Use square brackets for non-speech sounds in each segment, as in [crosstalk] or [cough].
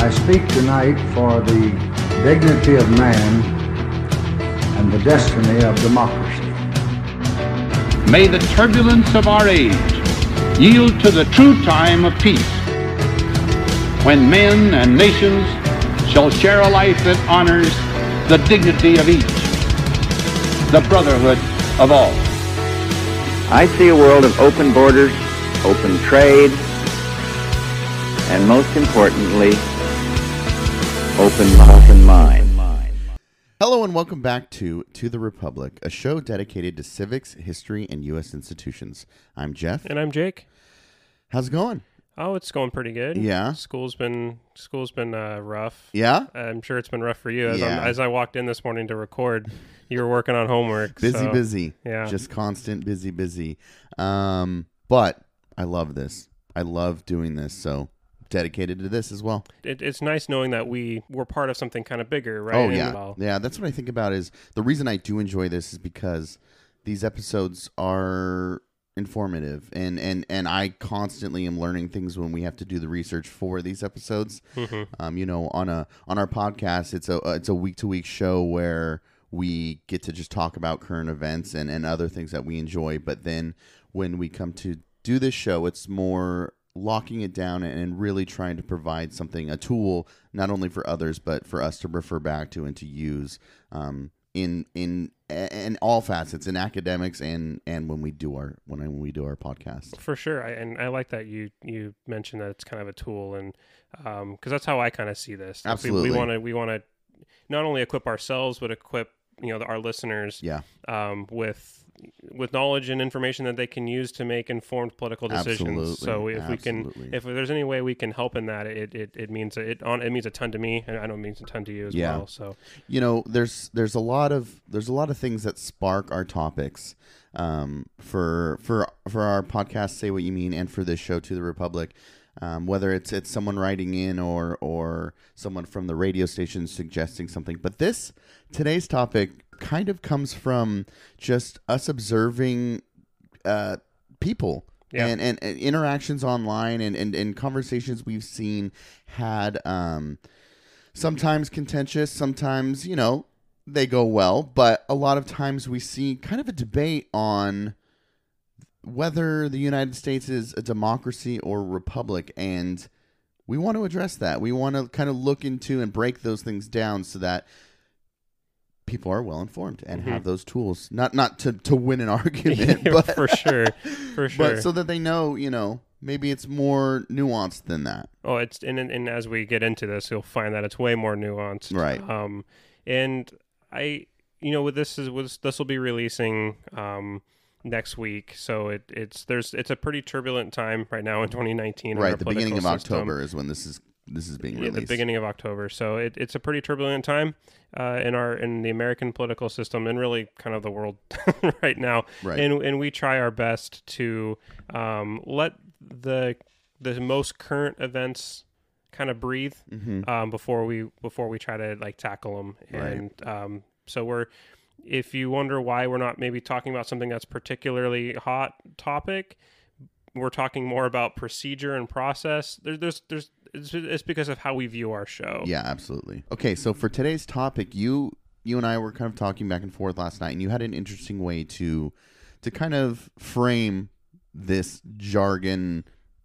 I speak tonight for the dignity of man and the destiny of democracy. May the turbulence of our age yield to the true time of peace, when men and nations shall share a life that honors the dignity of each, the brotherhood of all. I see a world of open borders, open trade, and most importantly, open, open mind. Hello and welcome back to To the Republic, a show dedicated to civics, history, and U.S. institutions. I'm Jeff. And I'm Jake. How's it going? Oh, it's going pretty good. Yeah. School's been school's been uh, rough. Yeah? I'm sure it's been rough for you. As, I'm- Yeah. as I walked in this morning to record, you were working on homework. Busy, so- busy. yeah. Just constant, busy, busy. Um, but I love this. I love doing this. So dedicated to this as well. It, it's nice knowing that we were part of something kind of bigger, right? Oh yeah, yeah. That's what I think about. Is the reason I do enjoy this is because these episodes are informative, and and and I constantly am learning things when we have to do the research for these episodes. Um, you know, on a on our podcast, it's a it's a week to week show where we get to just talk about current events and and other things that we enjoy. But then when we come to do this show, it's more locking it down and really trying to provide something a tool not only for others but for us to refer back to and to use um, in in in all facets in academics and and when we do our when, when we do our podcast for sure. I, and I like that you you mentioned that it's kind of a tool, and because that's how I kind of see this. Like, Absolutely. We want to we want to not only equip ourselves, but equip you know our listeners yeah um, with with knowledge and information that they can use to make informed political decisions. So Absolutely. if we can, if there's any way we can help in that, it it, it means it on it means a ton to me, and I know it means a ton to you as Yeah. well. So you know there's there's a lot of there's a lot of things that spark our topics um, for for for our podcast say what you mean and for this show to the republic um, whether it's it's someone writing in or or someone from the radio station suggesting something but this today's topic kind of comes from just us observing uh, people Yeah. and, and, and interactions online and, and, and conversations we've seen had um, sometimes contentious, sometimes, you know, they go well, but a lot of times we see kind of a debate on whether the United States is a democracy or republic and we want to address that. We want to kind of look into and break those things down so that people are well informed and have those tools. Not not to, to win an [laughs] argument, [laughs] but for sure, for [laughs] sure. but so that they know, you know, maybe it's more nuanced than that. Oh, it's and, and and as we get into this, you'll find that it's way more nuanced. Right. Um, and I, you know, with this is with this will be releasing um next week, so it it's there's it's a pretty turbulent time right now in 2019. in our right, the beginning of system. October is when this is this is being released. the beginning of October. So it, it's a pretty turbulent time uh, in our in the American political system and really kind of the world [laughs] right now. Right. And and we try our best to um, let the the most current events kind of breathe um, before we before we try to like tackle them. Right. And um, so we're if you wonder why we're not maybe talking about something that's particularly hot topic, we're talking more about procedure and process. There's there's there's it's, it's because of how we view our show. Yeah, absolutely. Okay, so for today's topic, you you and I were kind of talking back and forth last night, and you had an interesting way to to kind of frame this jargon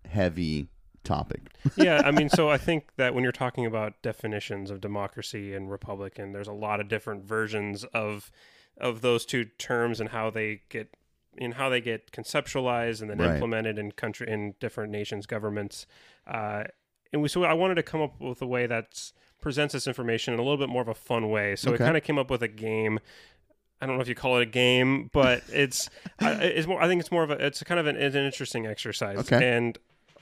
heavy topic. [laughs] yeah, I mean, so I think that when you're talking about definitions of democracy and republican, there's a lot of different versions of of those two terms and how they get in how they get conceptualized and then Right. implemented in country in different nations governments. Uh, and we so I wanted to come up with a way that presents this information in a little bit more of a fun way. So Okay. we kind of came up with a game. I don't know if you call it a game, but [laughs] it's I, it's more. I think it's more of a. It's kind of an, it's an interesting exercise. Okay. And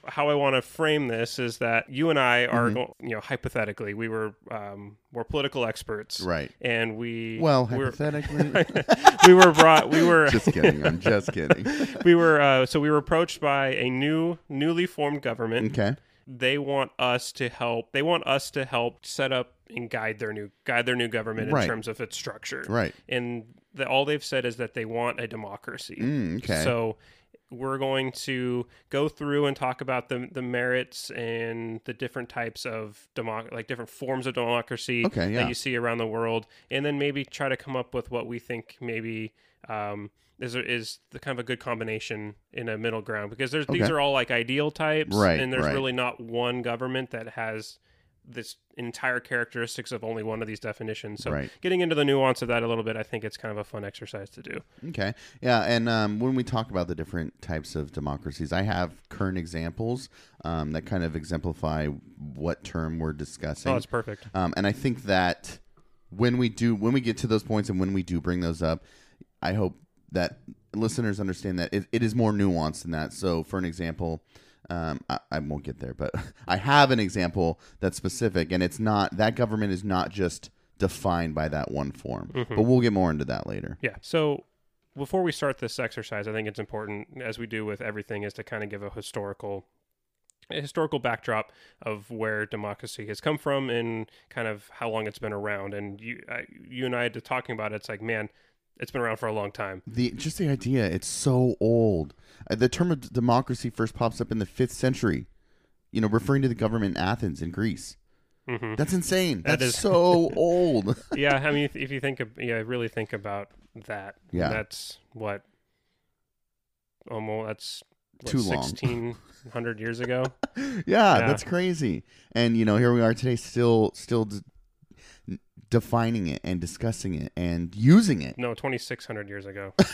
how I want to frame this is that you and I are, Mm-hmm. you know, hypothetically, we were um, we're political experts, Right. And we Well, hypothetically, [laughs] we were brought. We were [laughs] just kidding. I'm just kidding. we were uh, so we were approached by a new newly formed government. Okay. They want us to help. They want us to help set up and guide their new guide their new government Right. in terms of its structure. Right. And the, all they've said is that they want a democracy. Mm, okay. So we're going to go through and talk about the the merits and the different types of democ like different forms of democracy Okay, yeah. that you see around the world, and then maybe try to come up with what we think maybe um, is is the kind of a good combination in a middle ground because there's these are all like ideal types, Right, and there's right. really not one government that has this entire characteristics of only one of these definitions. So Right. getting into the nuance of that a little bit, I think it's kind of a fun exercise to do. Okay. Yeah, and um, when we talk about the different types of democracies, I have current examples um, that kind of exemplify what term we're discussing. Oh, it's perfect. Um, and I think that when we do, when we get to those points, and when we do bring those up, I hope that listeners understand that it, it is more nuanced than that. So, for an example, um, I, I won't get there, but [laughs] I have an example that's specific, and it's not that government is not just defined by that one form. But we'll get more into that later. Yeah. So before we start this exercise, I think it's important, as we do with everything, is to kind of give a historical a historical backdrop of where democracy has come from and kind of how long it's been around. And you, I, you and I had to talking about it. It's like, man, it's been around for a long time. the just the idea it's so old Uh, the term of democracy first pops up in the fifth century you know referring to the government in athens in greece hmm that's insane That that's is- so [laughs] old yeah. I mean, if, if you think, of, yeah, really think about that. Yeah. That's what. Almost that's what, Too long. Sixteen hundred years ago. [laughs] yeah, Yeah. that's crazy and you know here we are today still still defining it and discussing it and using it No, twenty six hundred years ago. [laughs]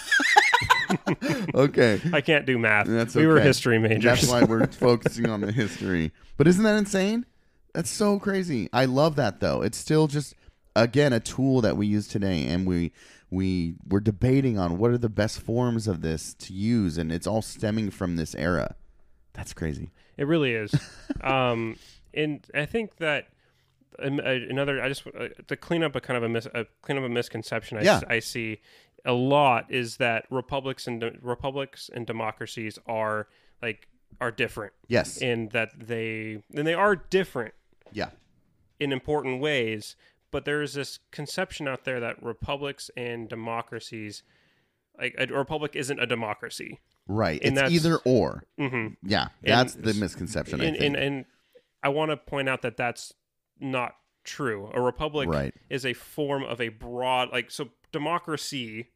[laughs] okay I can't do math. That's we were history majors. That's why we're [laughs] focusing on the history. But isn't that insane? That's so crazy. I love that though. It's still just again a tool that we use today and we we we're debating on what are the best forms of this to use and it's all stemming from this era. That's crazy. It really is. um, and I think that another, I just uh, to clean up a kind of a mis, uh, clean up a misconception I, Yeah. I see a lot is that republics and de- republics and democracies are like are different Yes. in that they and they are different yeah. in important ways. But there's this conception out there that republics and democracies, like a republic isn't a democracy. Right. And it's either or. hmm Yeah. That's the s- misconception, I and, think. and and I want to point out that that's not true. A republic Right. is a form of a broad, like so, democracy.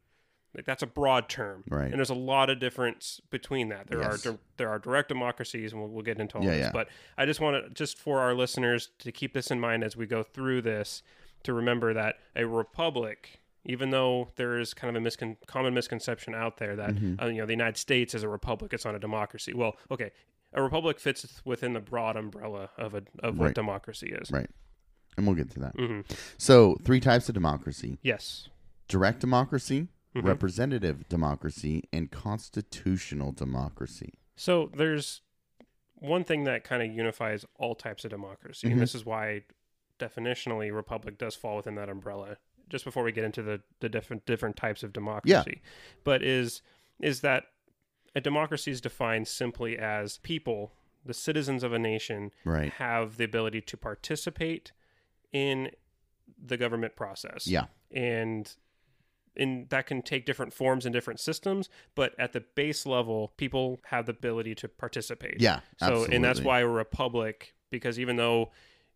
Like that's a broad term, Right. And there's a lot of difference between that. There Yes. are di- there are direct democracies, and we'll, we'll get into all Yeah, this. yeah. But I just want to just for our listeners to keep this in mind as we go through this, to remember that a republic, even though there is kind of a miscon- common misconception out there that Mm-hmm. uh, you know the United States is a republic, it's not a democracy. Well, okay, a republic fits within the broad umbrella of a of what Right. democracy is. right. And we'll get to that. hmm So, three types of democracy. Yes. direct democracy, Mhm. representative democracy, and constitutional democracy. So there's one thing that kind of unifies all types of democracy, Mhm. and this is why definitionally republic does fall within that umbrella. Just before we get into the the different different types of democracy, yeah. but is is that a democracy is defined simply as people, the citizens of a nation, Right. have the ability to participate in the government process. Yeah. and and that can take different forms and different systems but at the base level people have the ability to participate Yeah. so and that's absolutely. why a republic because even though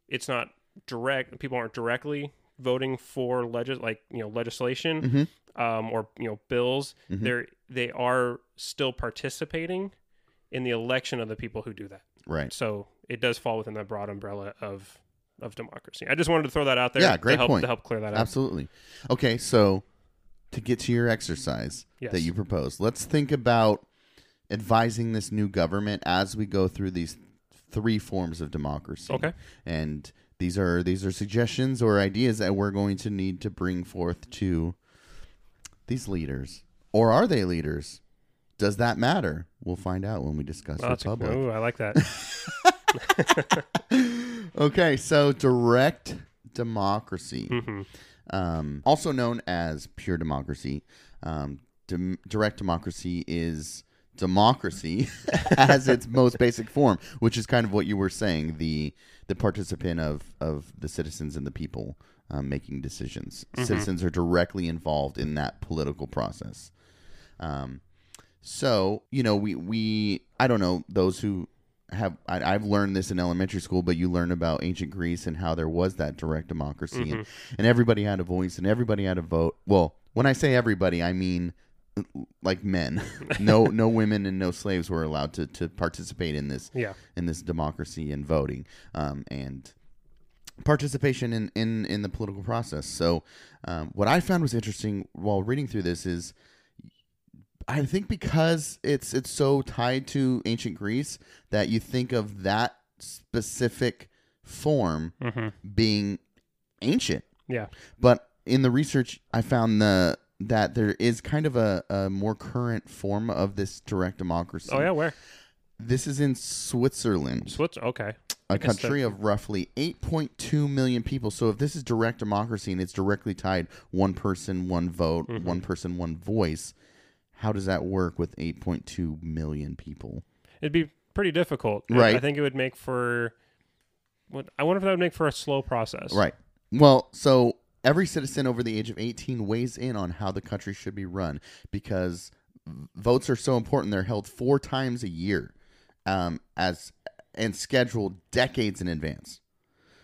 it's not direct people aren't directly voting for legis like you know legislation Mhm. Um, or you know bills Mhm. they're they are still participating in the election of the people who do that Right. so it does fall within that broad umbrella of of democracy. I just wanted to throw that out there. Yeah, great to help, point. to help clear that up. Absolutely. Okay, so to get to your exercise Yes. that you propose, let's think about advising this new government as we go through these three forms of democracy. Okay. And these are these are suggestions or ideas that we're going to need to bring forth to these leaders. Or are they leaders? Does that matter? We'll find out when we discuss a- Republic. ooh, I like that. [laughs] okay, so direct democracy, hmm um, also known as pure democracy. Um, dem- direct democracy is democracy [laughs] as its most basic form, which is kind of what you were saying the the participant of of the citizens and the people um, making decisions. Citizens are directly involved in that political process. Um, So you know, we we I don't know those who have I, I've learned this in elementary school, but you learn about ancient Greece and how there was that direct democracy, and, and everybody had a voice and everybody had a vote. Well, when I say everybody, I mean like men. [laughs] no no women and no slaves were allowed to to participate in this Yeah. in this democracy and voting um, and participation in, in, in the political process. So, um, what I found was interesting while reading through this is, I think because it's it's so tied to ancient Greece that you think of that specific form being ancient. Yeah. But in the research, I found the that there is kind of a, a more current form of this direct democracy. Oh yeah, where? This is in Switzerland Switch. Okay. A country of roughly 8.2 million people. So if this is direct democracy and it's directly tied one person, one vote, Mm-hmm. one person, one voice, how does that work with 8.2 million people? It'd be pretty difficult. Right. I think it would make for. What I wonder if that would make for a slow process. Right. Well, so every citizen over the age of 18 weighs in on how the country should be run because votes are so important. They're held four times a year, um, as and scheduled decades in advance.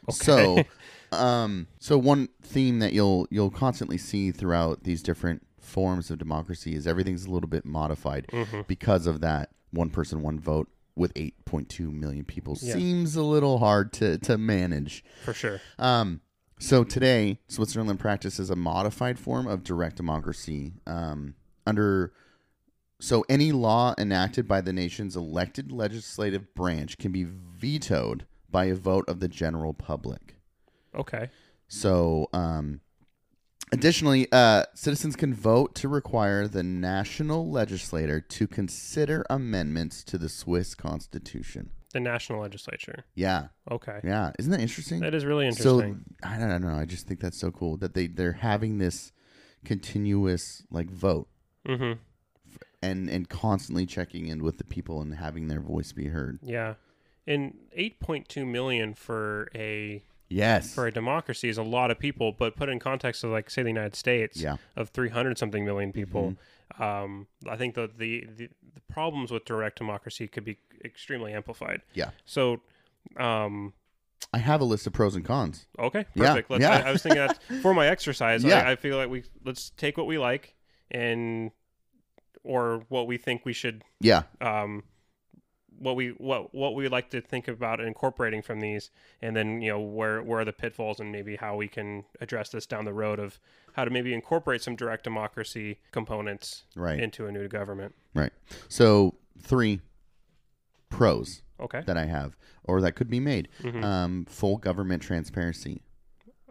Okay. So, [laughs] um, so one theme that you'll you'll constantly see throughout these different forms of democracy is everything's a little bit modified because of that one person one vote with 8.2 million people Yeah. seems a little hard to to manage. For sure. Um, so today, Switzerland practices a modified form of direct democracy. Um, under so any law enacted by the nation's elected legislative branch can be vetoed by a vote of the general public. Okay. So, um, additionally, uh, citizens can vote to require the national legislator to consider amendments to the Swiss constitution. The national legislature. Yeah, Okay. yeah, isn't that interesting? That is really So interesting. I don't, I don't know. I just think that's so cool that they they're having this continuous like vote mm-hmm. And and constantly checking in with the people and having their voice be heard. Yeah. And 8.2 million for a Yes. for a democracy is a lot of people, but put in context of like say the United States Yeah. of 300 something million people, um, I think that the, the the problems with direct democracy could be extremely amplified. Yeah. So, um, I have a list of pros and cons. okay, Yeah. Let's, yeah. I, I was thinking that for my exercise, [laughs] Yeah. I, I feel like we let's take what we like and or what we think we should Yeah. um, what we what what we like to think about incorporating from these, and then you know where where are the pitfalls and maybe how we can address this down the road of how to maybe incorporate some direct democracy components Right. into a new government. Right. So three pros Okay. that I have, or that could be made. Mm-hmm. Um, full government transparency.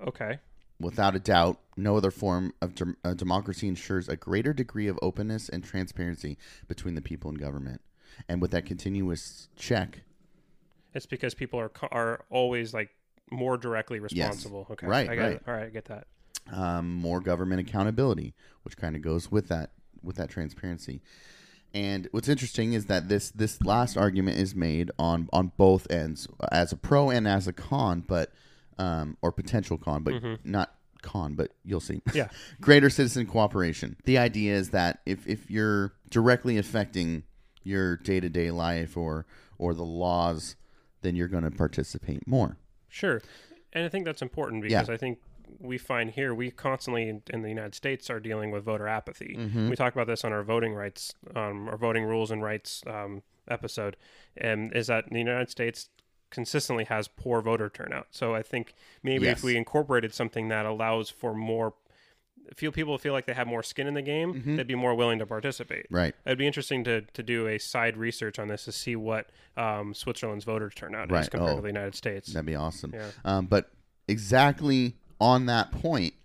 Okay. Without a doubt, no other form of dem- uh, democracy ensures a greater degree of openness and transparency between the people and government. And with that continuous check, It's because people are co- are always like more directly responsible. Okay. Right, I got right. It. All right. I get that. um, more government accountability, which kind of goes with that with that transparency. And what's interesting is that this this last argument is made on on both ends as a pro and as a con, but um, or potential con, but not con, but you'll see. Yeah. [laughs] Greater citizen cooperation. The idea is that if if you're directly affecting your day to day life or or the laws, then you're going to participate more. Sure. And I think that's important Yeah. because I think we find here we constantly in, in the United States are dealing with voter apathy. Mm-hmm. We talk about this on our voting rights, um, our voting rules and rights um, episode, and is that in the United States consistently has poor voter turnout. So I think maybe Yes. if we incorporated something that allows for more feel people feel like they have more skin in the game, Mm-hmm. they'd be more willing to participate. Right. It'd be interesting to, to do a side research on this to see what um, Switzerland's voter turnout is compared Oh. to the United States. That'd be awesome. Yeah. Um, but exactly on that point,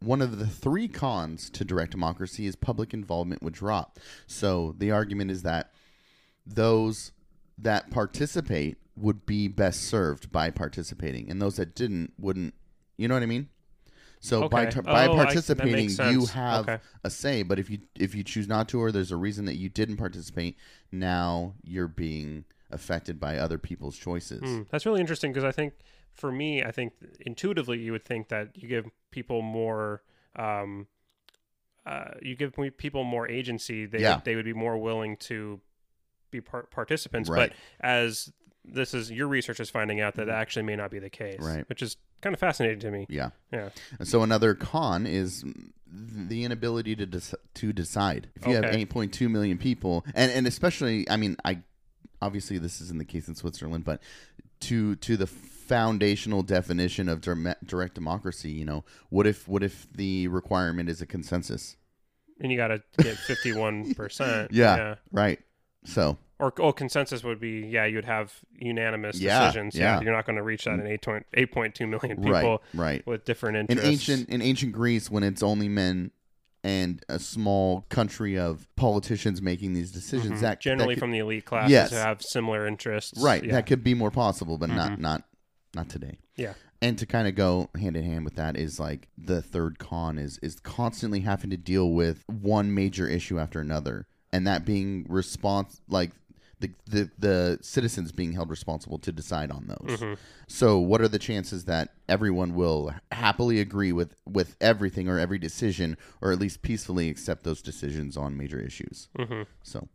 one of the three cons to direct democracy is public involvement would drop. So the argument is that those that participate would be best served by participating, and those that didn't wouldn't. You know what I mean? So by Okay. t- by Oh, I- participating, makes you have Okay. a say. But if you if you choose not to, or there's a reason that you didn't participate, now you're being affected by other people's choices. Hmm, that's really interesting because I think for me, I think intuitively you would think that you give people more um, uh, you give people more agency, they Yeah. they would be more willing to be par- participants. Right. But as this is your research is finding out that that actually may not be the case, Mm-hmm. Right. Which is kind of fascinating to me. Yeah. Yeah. So another con is the inability to dec- to decide. If you have 8.2 million people, and and especially, I mean, I obviously this isn't the case in Switzerland, but to to the foundational definition of direct democracy, you know, what if what if the requirement is a consensus? And you got to get fifty one percent. [laughs] Yeah. Right. So Or oh, consensus would be yeah, you would have unanimous Yeah, decisions. yeah. You're not going to reach that in 8.2 8.2 million people right, right. with different interests. In ancient in ancient Greece, when it's only men and a small country of politicians making these decisions, that that Mm-hmm. generally could- from the elite classes Yes. who have similar interests. right Yeah. that could be more possible but not Mm-hmm. not not today yeah. and to kind of go hand in hand with that is like the third con is is constantly having to deal with one major issue after another and that being response like the, the the citizens being held responsible to decide on those Mm-hmm. so what are the chances that everyone will happily agree with with everything or every decision or at least peacefully accept those decisions on major issues Mhm. so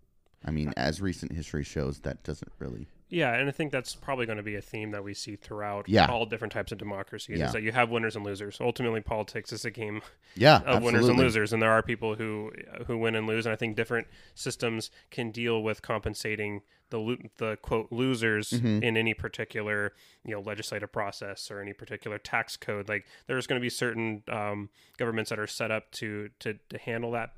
i mean as recent history shows that doesn't really Yeah, and I think that's probably going to be a theme that we see throughout Yeah. all different types of democracies. Yeah. Is that you have winners and losers. Ultimately, politics is a game yeah of winners and losers, and there are people who who win and lose. And I think different systems can deal with compensating the lo- the quote losers Mm-hmm. in any particular you know legislative process or any particular tax code. Like there's going to be certain um, governments that are set up to to to handle that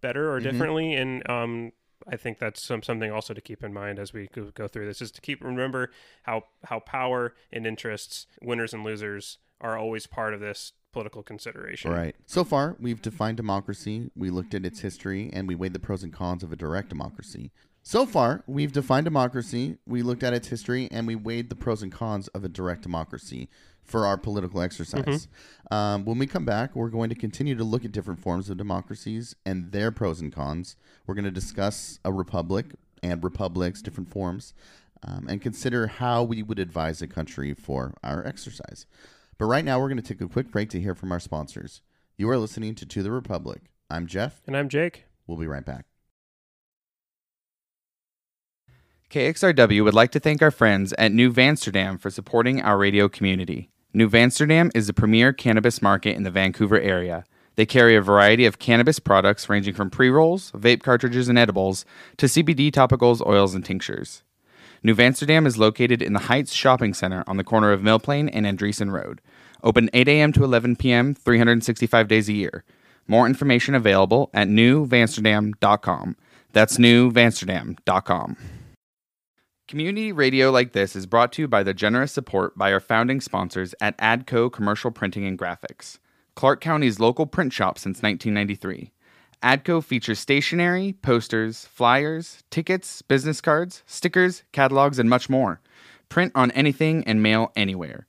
better or Mm-hmm. differently, and um, I think that's some something also to keep in mind as we go, go through this is to keep remember how how power and interests, winners and losers, are always part of this political consideration. Right. So far, we've defined democracy, we looked at its history, and we weighed the pros and cons of a direct democracy. So far, we've defined democracy, we looked at its history, and we weighed the pros and cons of a direct democracy for our political exercise. Um, when we come back, we're going to continue to look at different forms of democracies and their pros and cons. We're going to discuss a republic and republics, different forms, um, and consider how we would advise a country for our exercise. But right now, we're going to take a quick break to hear from our sponsors. You are listening to To the Republic. I'm Jeff. And I'm Jake. We'll be right back. KXRW would like to thank our friends at New Vansterdam for supporting our radio community. New Vansterdam is the premier cannabis market in the Vancouver area. They carry a variety of cannabis products ranging from pre rolls, vape cartridges, and edibles to CBD topicals, oils, and tinctures. New Vansterdam is located in the Heights Shopping Center on the corner of Mill Plain and Andresen Road. Open 8 a.m. to 11 p.m., 365 days a year. More information available at newvansterdam.com. That's newvansterdam.com. Community radio like this is brought to you by the generous support by our founding sponsors at ADCO Commercial Printing and Graphics, Clark County's local print shop since 1993. ADCO features stationery, posters, flyers, tickets, business cards, stickers, catalogs, and much more. Print on anything and mail anywhere.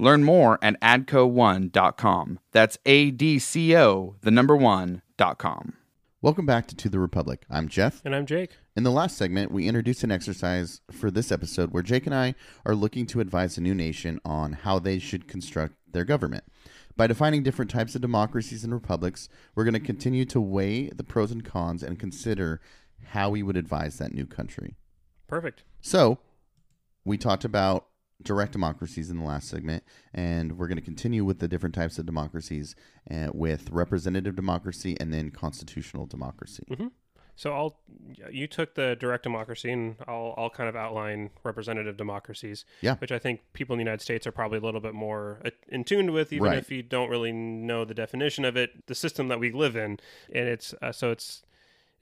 Learn more at adco1.com. That's A D C O, the number one, dot com. Welcome back to To the Republic. I'm Jeff. And I'm Jake. In the last segment, we introduced an exercise for this episode where Jake and I are looking to advise a new nation on how they should construct their government. By defining different types of democracies and republics, we're going to continue to weigh the pros and cons and consider how we would advise that new country. Perfect. So, we talked about direct democracies in the last segment, and we're going to continue with the different types of democracies uh, with representative democracy and then constitutional democracy. So I'll you took the direct democracy and I'll I'll kind of outline representative democracies. Yeah. Which I think people in the United States are probably a little bit more uh, in tune with, even Right. if you don't really know the definition of it, the system that we live in, and it's uh, so it's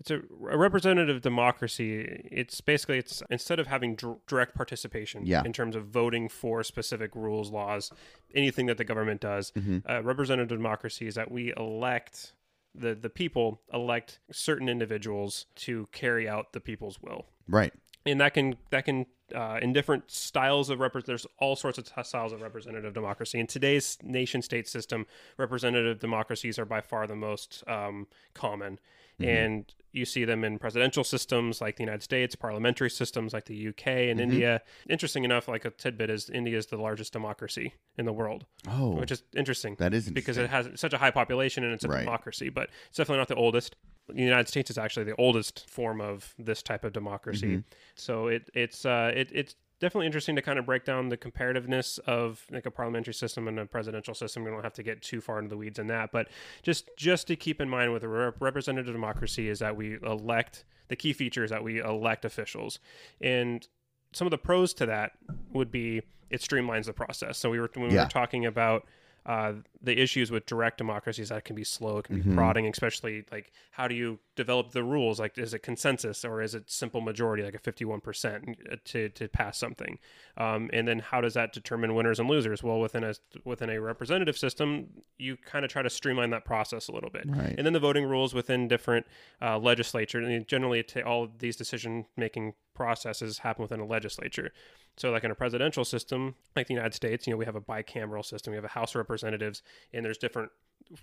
it's a, a representative democracy. It's basically it's instead of having direct participation Yeah. in terms of voting for specific rules, laws, anything that the government does. Mm-hmm. Uh, representative democracy is that we elect the the people elect certain individuals to carry out the people's will. Right. and that can that can uh, in different styles of rep- there's all sorts of t- styles of representative democracy. In today's nation state system representative democracies are by far the most um, common and you see them in presidential systems like the United States, parliamentary systems like the UK and Mm-hmm. India. Interesting enough, like a tidbit is India is the largest democracy in the world, Oh, which is interesting. that is because it has such a high population and it's a Right. democracy, but it's definitely not the oldest. The United States is actually the oldest form of this type of democracy. Mm-hmm. So it it's uh, it, it's definitely interesting to kind of break down the comparativeness of like a parliamentary system and a presidential system. We don't have to get too far into the weeds in that, but just just to keep in mind with a rep- representative democracy is that we elect the key feature is that we elect officials and some of the pros to that would be it streamlines the process. So we were when we Yeah. were talking about uh, the issues with direct democracies that can be slow, it can be Mm-hmm. prodding, especially like how do you develop the rules? Like, is it consensus or is it simple majority, like a fifty-one percent to to pass something? Um, and then how does that determine winners and losers? Well, within a within a representative system, you kind of try to streamline that process a little bit, Right. and then the voting rules within different uh, legislature. And generally, ta- all of these decision making processes happen within a legislature. So, like in a presidential system, like the United States, you know, we have a bicameral system. We have a House of Representatives, and there's different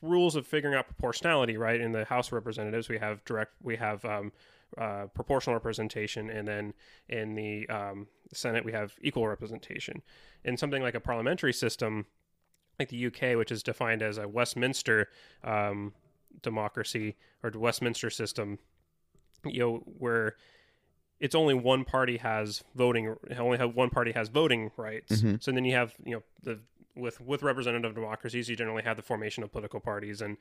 rules of figuring out proportionality. Right in the House of Representatives, we have direct, we have um, uh, proportional representation, and then in the um, Senate, we have equal representation. In something like a parliamentary system, like the UK, which is defined as a Westminster um, democracy or Westminster system, you know, where it's only one party has voting, only have one party has voting rights. So then you have, you know, the with with representative democracies, you generally have the formation of political parties, and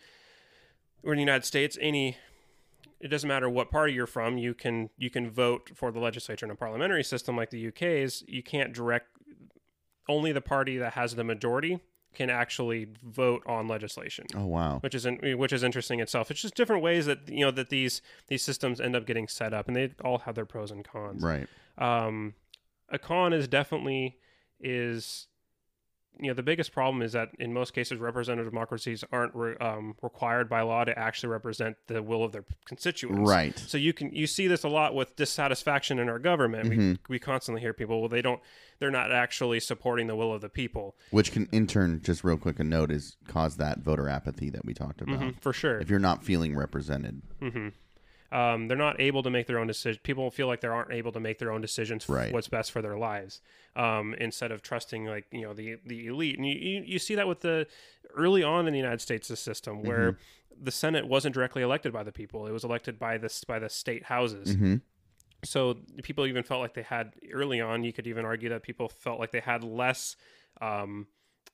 in the United States, any it doesn't matter what party you're from, you can you can vote for the legislature in a parliamentary system like the UK's. You can't direct only the party that has the majority can actually vote on legislation oh wow. which is in, which is interesting itself. It's just different ways that you know that these these systems end up getting set up, and they all have their pros and cons. Right. Um, a con is definitely is you know the biggest problem is that in most cases representative democracies aren't re, um, required by law to actually represent the will of their constituents. Right. So you can you see this a lot with dissatisfaction in our government. We we constantly hear people well they don't they're not actually supporting the will of the people Which can, in turn, just real quick, a note is cause that voter apathy that we talked about. Mhm, for sure. If you're not feeling represented, um, they're not able to make their own decision. People feel like they aren't able to make their own decisions for Right. what's best for their lives, um, instead of trusting like you know the the elite. And you, you, you see that with the early on in the United States the system where the Senate wasn't directly elected by the people; it was elected by this by the state houses. So people even felt like they had early on. You could even argue that people felt like they had less. Um,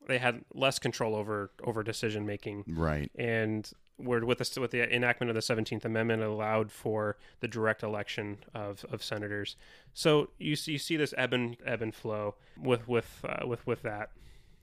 they had less control over over decision making right? and where with the with the enactment of the Seventeenth Amendment allowed for the direct election of, of senators. So you see, you see this ebb and ebb and flow with with uh, with with that.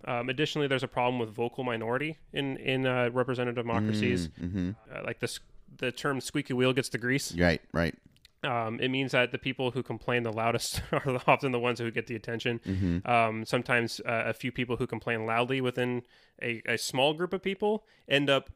Um, additionally, there's a problem with vocal minority in in uh, representative democracies. Mm-hmm. Uh, like this, the term "squeaky wheel gets the grease." Right. Right. Um, it means that the people who complain the loudest [laughs] are often the ones who get the attention. Um, sometimes uh, a few people who complain loudly within a, a small group of people end up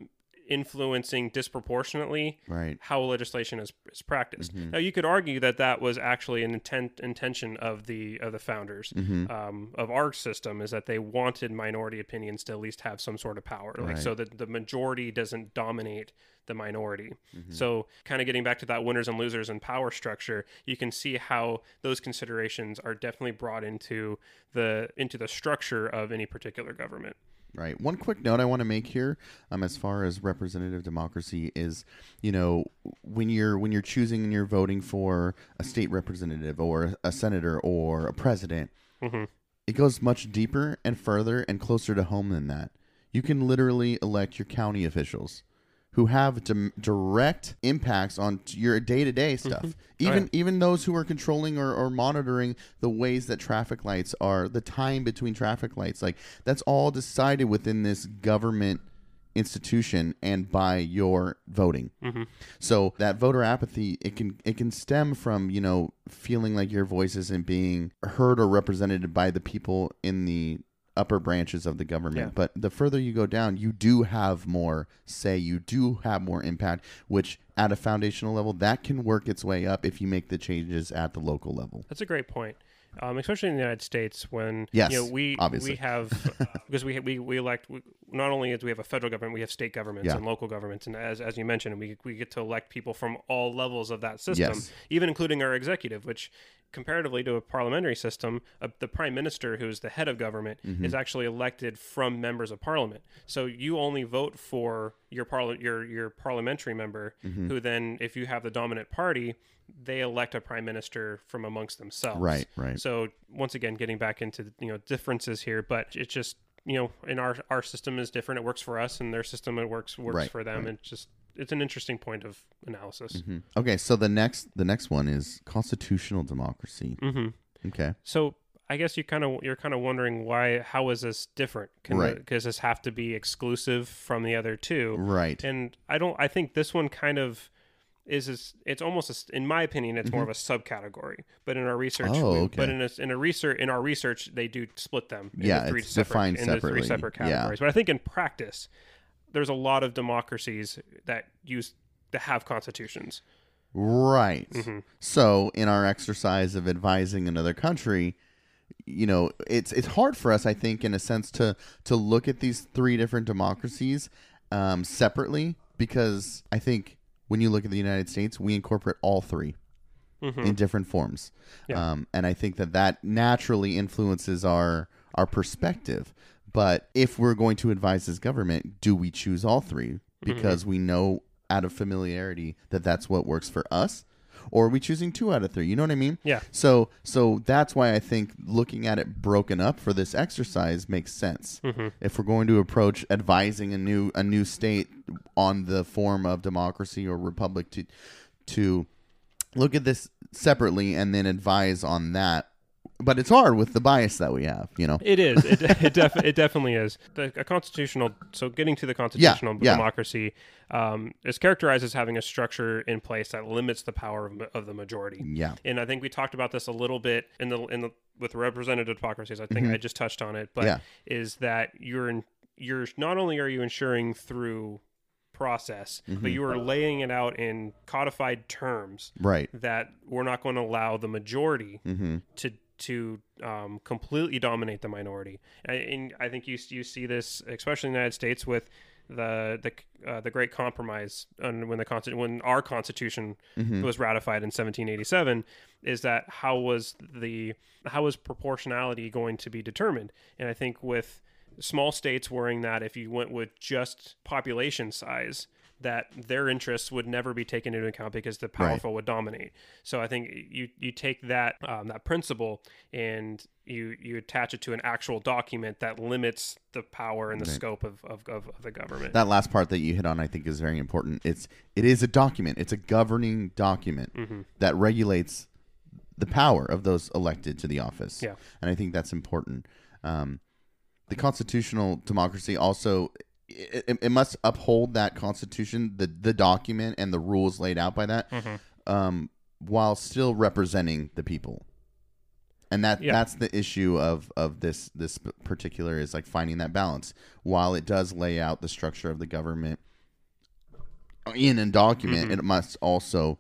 influencing disproportionately Right. how legislation is, is practiced. Mm-hmm. Now, you could argue that that was actually an intent intention of the of the founders mm-hmm. um, of our system is that they wanted minority opinions to at least have some sort of power, like Right. so that the majority doesn't dominate the minority. Mm-hmm. So, kind of getting back to that winners and losers and power structure, you can see how those considerations are definitely brought into the into the structure of any particular government. Right. One quick note I want to make here, um, as far as representative democracy is, you know, when you're when you're choosing and you're voting for a state representative or a senator or a president, it goes much deeper and further and closer to home than that. You can literally elect your county officials who have dim- direct impacts on t- your day-to-day mm-hmm. stuff. Even even those who are controlling or, or monitoring the ways that traffic lights are the time between traffic lights like that's all decided within this government institution and by your voting. Mm-hmm. So that voter apathy it can it can stem from you know feeling like your voice isn't being heard or represented by the people in the upper branches of the government. Yeah. but the further you go down you do have more say you do have more impact which at a foundational level that can work its way up if you make the changes at the local level. That's a great point, um, especially in the United States when Yes, you know we obviously. we have uh, [laughs] because we we we elect we, not only do we have a federal government, we have state governments Yeah. and local governments, and as as you mentioned, we we get to elect people from all levels of that system, Yes. even including our executive, which comparatively to a parliamentary system, uh, the prime minister, who's the head of government, Mm-hmm. is actually elected from members of parliament. So you only vote for your parli- your your parliamentary member, Mm-hmm. who then, if you have the dominant party, they elect a prime minister from amongst themselves. Right, right. So once again, getting back into you know differences here, but it's just you know in our our system is different. It works for us, and their system it works works Right, for them. right. It's just it's an interesting point of analysis. Hmm. Okay, so the next the next one is constitutional democracy. hmm Okay. So I guess you kind of you're kind of wondering why how is this different? Can Right. Does this have to be exclusive from the other two? Right. And I don't. I think this one kind of is. is it's almost a in my opinion, it's more of a subcategory. But in our research, Mm-hmm. Oh, we- okay. but in a, in a research in our research, they do split them. into Yeah, three it's separate, defined into separately. three separate Yeah. categories. But I think in practice, there's a lot of democracies that use that have constitutions. Right. Mm-hmm. So in our exercise of advising another country, you know, it's it's hard for us, I think, in a sense, to to look at these three different democracies um, separately because I think when you look at the United States, we incorporate all 3 in different forms, Mm-hmm. Yeah. um, and I think that that naturally influences our our perspective. But if we're going to advise this government, do we choose all three because we know out of familiarity that that's what works for us? Or are we choosing two out of three? You know what I mean? Yeah. So so that's why I think looking at it broken up for this exercise makes sense. Mm-hmm. If we're going to approach advising a new a new state on the form of democracy or republic to to look at this separately and then advise on that. But it's hard with the bias that we have, you know. It is. It it, [laughs] def- it definitely is. The a constitutional. So getting to the constitutional yeah. democracy um, is characterized as having a structure in place that limits the power of, of the majority. Yeah. And I think we talked about this a little bit in the in the with representative democracies. I think I just touched on it, but Mm-hmm. Yeah. is that you're in, you're not only are you ensuring through process, Mm-hmm. but you are laying it out in codified terms Right. that we're not going to allow the majority Mm-hmm. to to um, completely dominate the minority. And, I think you you see this, especially in the United States, with the the uh, the Great Compromise, and when the Consti- when our Constitution was ratified in 1787, is that how was the how was proportionality going to be determined? And I think with small states worrying that if you went with just population size that their interests would never be taken into account because the powerful would dominate. So I think you you take that um, that principle and you you attach it to an actual document that limits the power and the scope of, of, of, of the government. That last part that you hit on, I think, is very important. It's it is a document. It's a governing document Mm-hmm. that regulates the power of those elected to the office. Yeah. and I think that's important. Um, the constitutional democracy also it, it, it must uphold that constitution, the the document, and the rules laid out by that, Mm-hmm. um, while still representing the people. And that Yeah. that's the issue of of this this particular is like finding that balance. While it does lay out the structure of the government in a document, Mm-hmm. it must also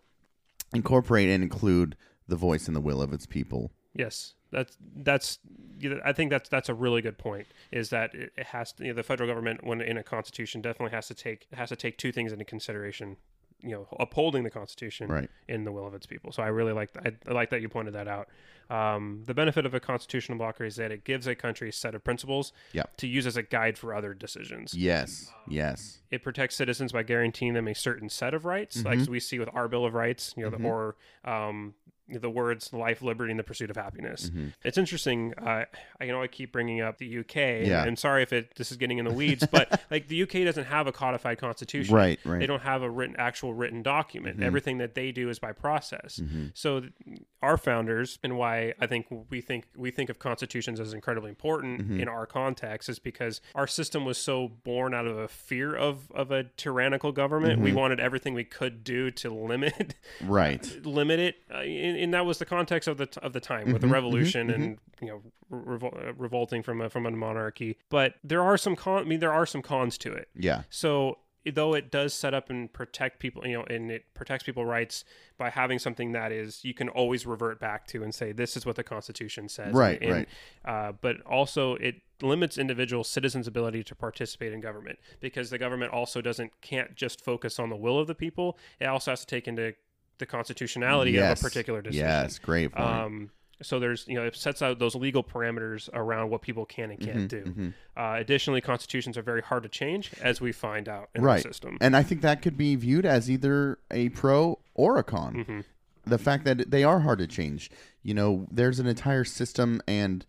incorporate and include the voice and the will of its people. Yes, that's that's. you know, I think that's that's a really good point. Is that it has to, you know, the federal government, when in a constitution, definitely has to take has to take two things into consideration. You know, upholding the Constitution Right. in the will of its people. So I really like I, I like that you pointed that out. Um, the benefit of a constitutional blocker is that it gives a country a set of principles Yeah. to use as a guide for other decisions. Yes. Yes. It protects citizens by guaranteeing them a certain set of rights, like Mm-hmm. we see with our Bill of Rights, you know, the, or um, the words "life, liberty, and the pursuit of happiness." Mm-hmm. It's interesting. Uh, I you know I keep bringing up the UK. and Yeah. I'm sorry if it this is getting in the weeds, [laughs] but like the UK doesn't have a codified constitution. Right, right. Mm-hmm. They don't have a written, actual written document. Everything that they do is by process. So th- our founders and why I think we think we think of constitutions as incredibly important Mm-hmm. in our context is because our system was so born out of a fear of of a tyrannical government. We wanted everything we could do to limit Right. [laughs] limit it, uh, and, and that was the context of the of the time with the revolution and you know revol- uh, revolting from a, from a monarchy. But there are some con. I mean, there are some cons to it. Yeah. So though it does set up and protect people, you know, and it protects people rights by having something that is you can always revert back to and say this is what the Constitution says. Right, And- right. Uh, but also it limits individual citizens' ability to participate in government because the government also doesn't can't just focus on the will of the people. It also has to take into the constitutionality yes. of a particular decision. Yes, great point. Um, so there's you know it sets out those legal parameters around what people can and can't Mm-hmm, do. Uh, additionally, constitutions are very hard to change, as we find out in right. the system. And I think that could be viewed as either a pro or a con. Mm-hmm. The fact that they are hard to change. You know, there's an entire system and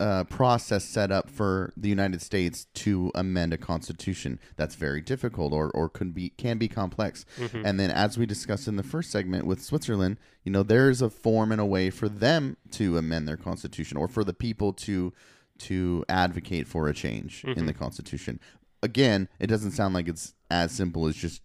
uh, process set up for the United States to amend a constitution. That's very difficult, or or could be can be complex. Mm-hmm. And then, as we discussed in the first segment with Switzerland, you know, there's a form and a way for them to amend their constitution, or for the people to to advocate for a change in Mm-hmm. the constitution. Again, it doesn't sound like it's as simple as just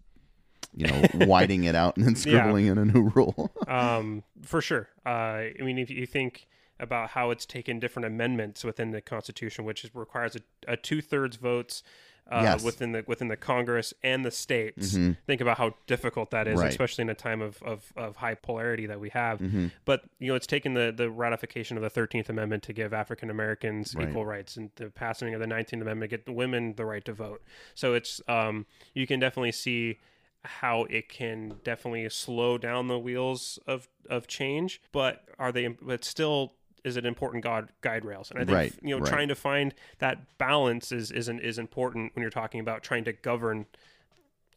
you know [laughs] whiting it out and then scribbling in a new rule. um, for sure. Uh, I mean, if you think about how it's taken different amendments within the Constitution, which is, requires a, a two thirds votes. Uh, Yes. within the within the Congress and the states, think about how difficult that is, Right. especially in a time of, of, of high polarity that we have. Mm-hmm. But you know, it's taken the, the ratification of the Thirteenth Amendment to give African Americans Right. equal rights, and the passing of the Nineteenth Amendment to get the women the right to vote. So it's um, you can definitely see how it can definitely slow down the wheels of of change but are they but still is it important guide guide rails and i think Right, you know right. trying to find that balance is is an, is important when you're talking about trying to govern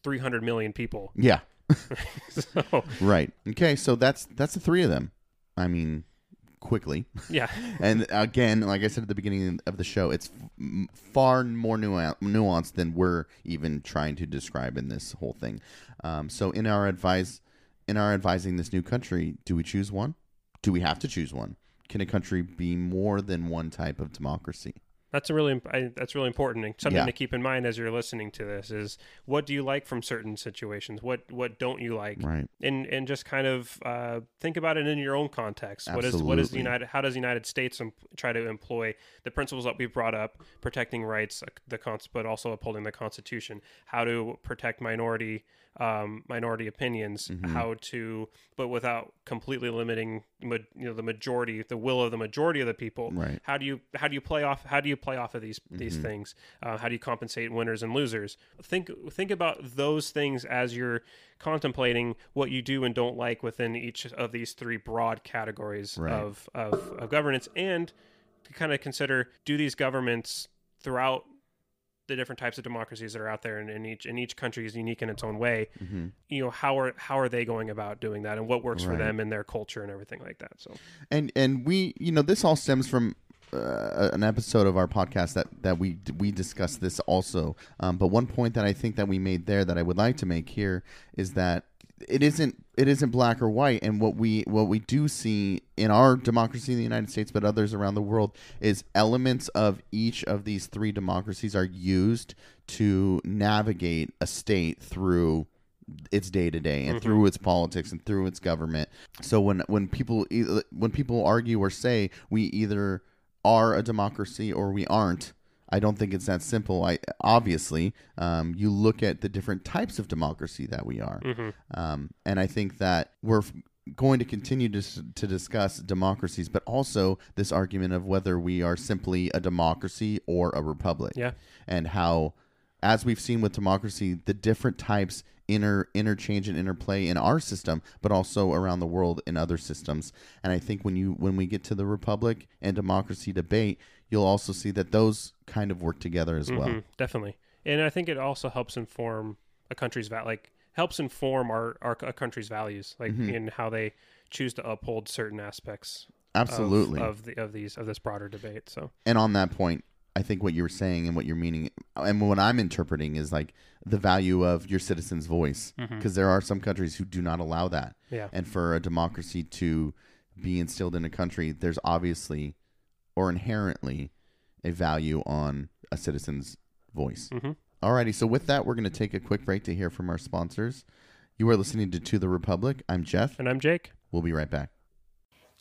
300 million people [laughs] yeah. [laughs] so Right. Okay. So that's that's the three of them. I mean, quickly. yeah [laughs] And again, like I said at the beginning of the show, it's f- far more nuan- nuanced than we're even trying to describe in this whole thing. Um, so, in our advice, in our advising this new country, do we choose one? Do we have to choose one? Can a country be more than one type of democracy? That's a really I, that's really important and something Yeah. to keep in mind as you're listening to this is what do you like from certain situations? What what don't you like? Right. And and just kind of uh, think about it in your own context. What is what is the United? How does the United States em- try to employ the principles that we brought up, protecting rights, uh, the cons- but also upholding the Constitution? How to protect minority um, minority opinions? Mm-hmm. How to but without completely limiting you know the majority, the will of the majority of the people? Right. how do you how do you play off how do you play off of these Mm-hmm. these things uh, how do you compensate winners and losers think think about those things as you're contemplating what you do and don't like within each of these three broad categories Right. of, of of governance and to kind of consider do these governments throughout the different types of democracies that are out there and, and each and each country is unique in its own way. You know how are how are they going about doing that and what works for Mm-hmm. Them and their culture and everything like that so. And and we you know this all stems from uh, an episode of our podcast that that we we discussed this also. Um, but one point that i think that we made there that i would like to make here is that it isn't it isn't black or white and what we what we do see in our democracy in the united states but others around the world is elements of each of these three democracies are used to navigate a state through its day to day and mm-hmm. through its politics and through its government. So when when people when people argue or say we either are a democracy or we aren't, I don't think it's that simple. I obviously um, you look at the different types of democracy that we are, um, and I think that we're f- going to continue to to discuss democracies, but also this argument of whether we are simply a democracy or a republic. Yeah. And how as we've seen with democracy the different types inter interchange and interplay in our system but also around the world in other systems. And i think when you when we get to the republic and democracy debate you'll also see that those kind of work together as well. Mhm, definitely. And i think it also helps inform a country's va- like helps inform our, our a country's values like Mm-hmm. in how they choose to uphold certain aspects absolutely. of, the of these of this broader debate so. And on that point i think what you're saying and what you're meaning and what i'm interpreting is like the value of your citizens voice. Because there are some countries who do not allow that. Yeah. And for a democracy to be instilled in a country there's obviously or inherently a value on a citizen's voice Mhm. alrighty so with that we're going to take a quick break to hear from our sponsors you are listening to to the republic i'm jeff and i'm jake we'll be right back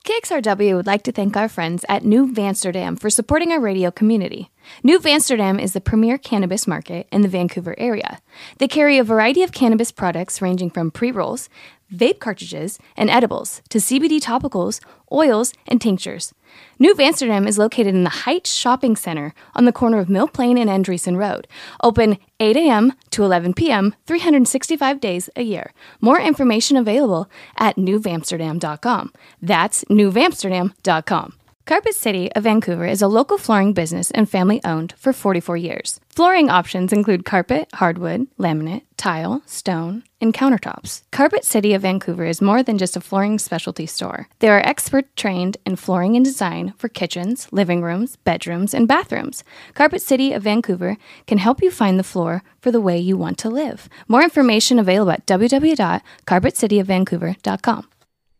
KXRW would like to thank our friends at New Vansterdam for supporting our radio community. New Vansterdam is the premier cannabis market in the Vancouver area. They carry a variety of cannabis products ranging from pre rolls, vape cartridges, and edibles to CBD topicals, oils, and tinctures. New Vansterdam is located in the Heights Shopping Center on the corner of Mill Plain and Andresen Road. Open 8 a.m. to 11 p.m., 365 days a year. More information available at newvansterdam.com. That's newvansterdam.com. Carpet City of Vancouver is a local flooring business and family owned for 44 years. Flooring options include carpet, hardwood, laminate, tile, stone, and countertops. Carpet City of Vancouver is more than just a flooring specialty store. They are expert trained in flooring and design for kitchens, living rooms, bedrooms, and bathrooms. Carpet City of Vancouver can help you find the floor for the way you want to live. More information available at www.carpetcityofvancouver.com.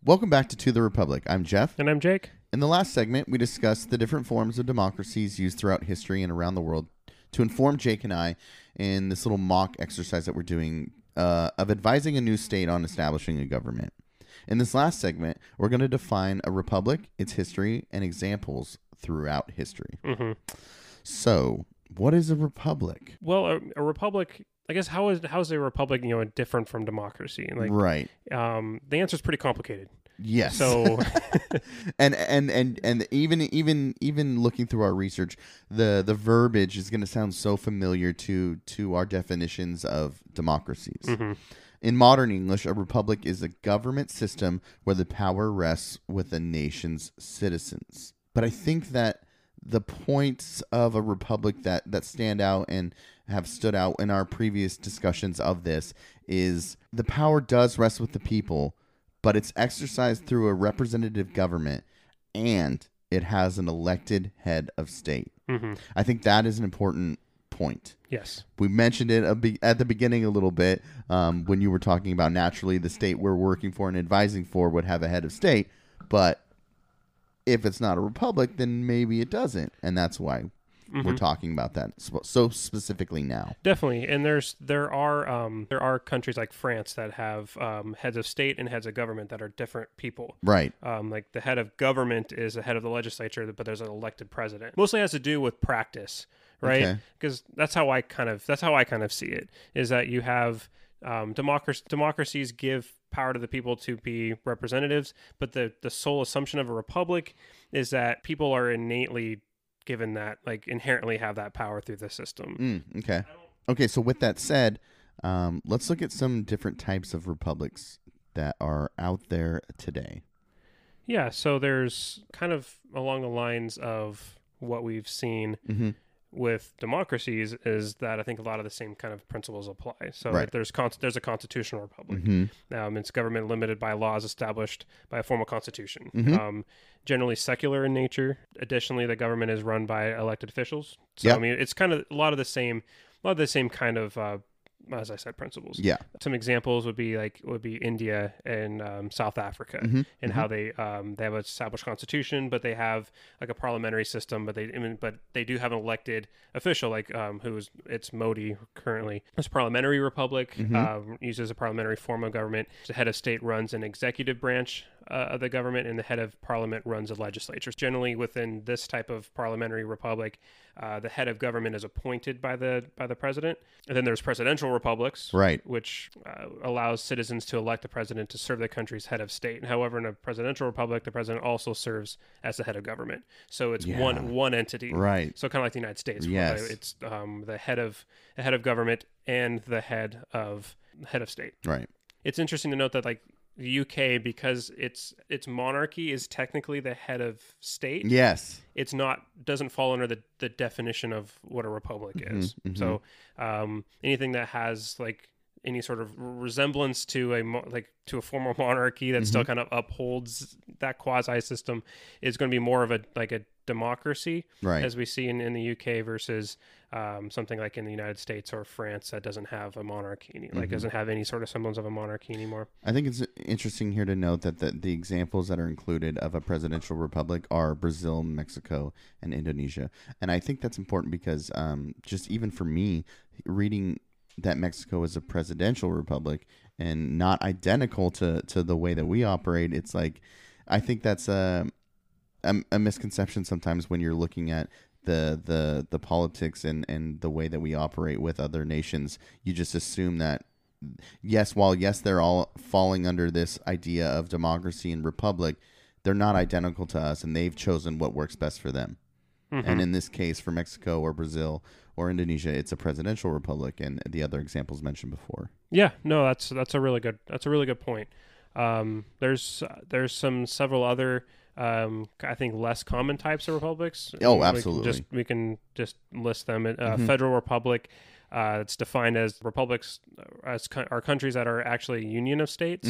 Welcome back to To the Republic. I'm Jeff. And I'm Jake. In the last segment, we discussed the different forms of democracies used throughout history and around the world to inform Jake and I in this little mock exercise that we're doing uh, of advising a new state on establishing a government. In this last segment, we're going to define a republic, its history, and examples throughout history. hmm So, what is a republic? Well, a, a republic. I guess how is how is a republic you know different from democracy? Like, right. um, the answer is pretty complicated. Yes. So, [laughs] [laughs] and and and and even even even looking through our research, the the verbiage is going to sound so familiar to to our definitions of democracies. mhm. In modern English, a republic is a government system where the power rests with a nation's citizens. But I think that the points of a republic that that stand out and have stood out in our previous discussions of this is the power does rest with the people, but it's exercised through a representative government and it has an elected head of state. Mhm. I think that is an important point yes, we mentioned it a be- at the beginning a little bit um, when you were talking about naturally the state we're working for and advising for would have a head of state, but if it's not a republic, then maybe it doesn't, and that's why we're talking about that so specifically now. definitely. And there's there are um, there are countries like France that have um, heads of state and heads of government that are different people. Right. Um, like the head of government is the head of the legislature, but there's an elected president. Mostly has to do with practice, right? Okay. Because that's how I kind of that's how I kind of see it is that you have um, democracy democracies give power to the people to be representatives, but the the sole assumption of a republic is that people are innately given that like inherently have that power through the system. Mm, okay. Okay. So with that said, um, let's look at some different types of republics that are out there today. Yeah, so there's kind of along the lines of what we've seen Mhm. With democracies is that I think a lot of the same kind of principles apply. So Right. there's con- there's a constitutional republic. Mhm. Um, it's government limited by laws established by a formal constitution. Mhm. Um, generally secular in nature. Additionally, the government is run by elected officials. So Yeah. I mean, it's kind of a lot of the same, a lot of the same kind of, uh, as I said, principles. Yeah. Some examples would be like would be India and um, South Africa, Mhm, and how they um, they have an established constitution, but they have like a parliamentary system, but they I mean, but they do have an elected official, like um, who's it's Modi currently. It's a parliamentary republic, Mm-hmm. um, uses a parliamentary form of government. The head of state runs an executive branch uh, of the government, and the head of parliament runs a legislature. Generally, within this type of parliamentary republic, uh, the head of government is appointed by the by the president. And then there's presidential republics, Right. which uh, allows citizens to elect a president to serve the country's head of state. However, in a presidential republic, the president also serves as the head of government. So it's Yeah. one one entity. Right. So kind of like the United States. where Yes. It's um, the head of the head of government and the head of head of state. Right. It's interesting to note that like the UK, because its its monarchy is technically the head of state Yes. it's not doesn't fall under the, the definition of what a republic Mm-hmm, is. So um, anything that has like any sort of resemblance to a mo- like to a former [laughs] monarchy that Mm-hmm. still kind of upholds that quasi system is going to be more of a like a democracy Right. as we see in, in the UK versus um, something like in the United States or France that doesn't have a monarchy any, Mm-hmm. like doesn't have any sort of semblance of a monarchy anymore. I think it's interesting here to note that the, the examples that are included of a presidential republic are Brazil, Mexico, and Indonesia. And I think that's important because um, just even for me, reading that Mexico is a presidential republic and not identical to, to the way that we operate, it's like, I think that's a, a, a misconception sometimes when you're looking at the, the, the politics and, and the way that we operate with other nations. You just assume that yes, while yes, they're all falling under this idea of democracy and republic, they're not identical to us, and they've chosen what works best for them. Mm-hmm. And in this case, for Mexico or Brazil or Indonesia, it's a presidential republic, and the other examples mentioned before. Yeah, no, that's that's a really good that's a really good point. Um, there's there's some several other um, I think less common types of republics. Oh, We absolutely. just we can just list them. Uh, Federal republic. Uh, it's defined as republics uh, as co- are countries that are actually a union of states,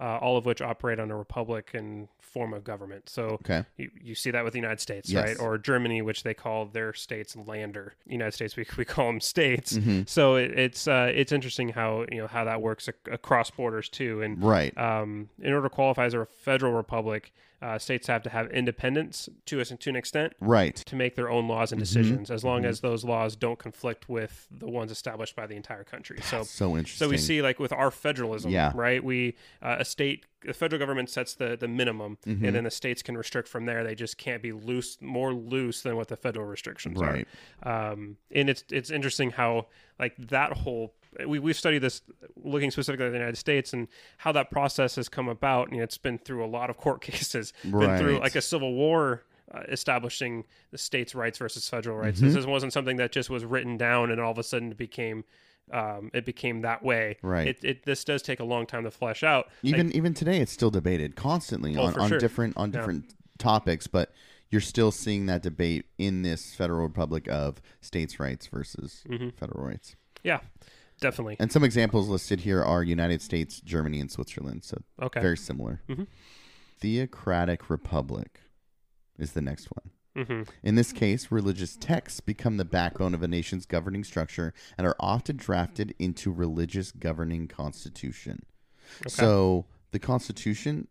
uh, all of which operate on a republican form of government. So Okay. you, you see that with the United States, Yes. right? Or Germany, which they call their states Länder. United States, we, [laughs] we call them states. Mm-hmm. So it, it's uh, it's interesting how you know how that works ac- across borders too. And Right. um, in order to qualify as a federal republic, uh, states have to have independence to a, to an extent Right. to make their own laws Mm-hmm. and decisions, as long as those laws don't conflict with the ones established by the entire country. So So interesting. so we see like with our federalism, Yeah. right? We uh, state, the federal government sets the the minimum, Mm-hmm. and then the states can restrict from there. They just can't be loose, more loose than what the federal restrictions Right. are. Um, and it's it's interesting how like that whole we we've studied this looking specifically at the United States and how that process has come about. And it's been through a lot of court [laughs] cases, been through like a civil war. Uh, establishing the states' rights versus federal rights. Mm-hmm. This wasn't something that just was written down and all of a sudden it became um, it became that way. Right. It, it this does take a long time to flesh out. Even even today it's still debated constantly Oh, on, on sure. different on Yeah. different topics but you're still seeing that debate in this federal republic of states rights versus Mm-hmm. federal rights yeah, definitely. and some examples listed here are united states germany and switzerland so Okay. very similar Mhm. theocratic republic is the next one hmm in this case, religious texts become the backbone of a nation's governing structure and are often drafted into religious governing constitution. So the constitution,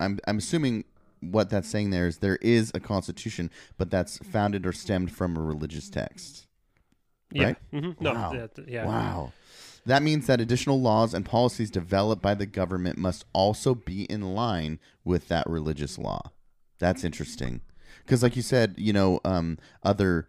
I'm I'm assuming what that's saying there is there is a constitution, but that's founded or stemmed from a religious text. Yeah. Right? hmm No. Wow. yeah. Wow. That means that additional laws and policies developed by the government must also be in line with that religious law. That's interesting. Because, like you said, you know, um, other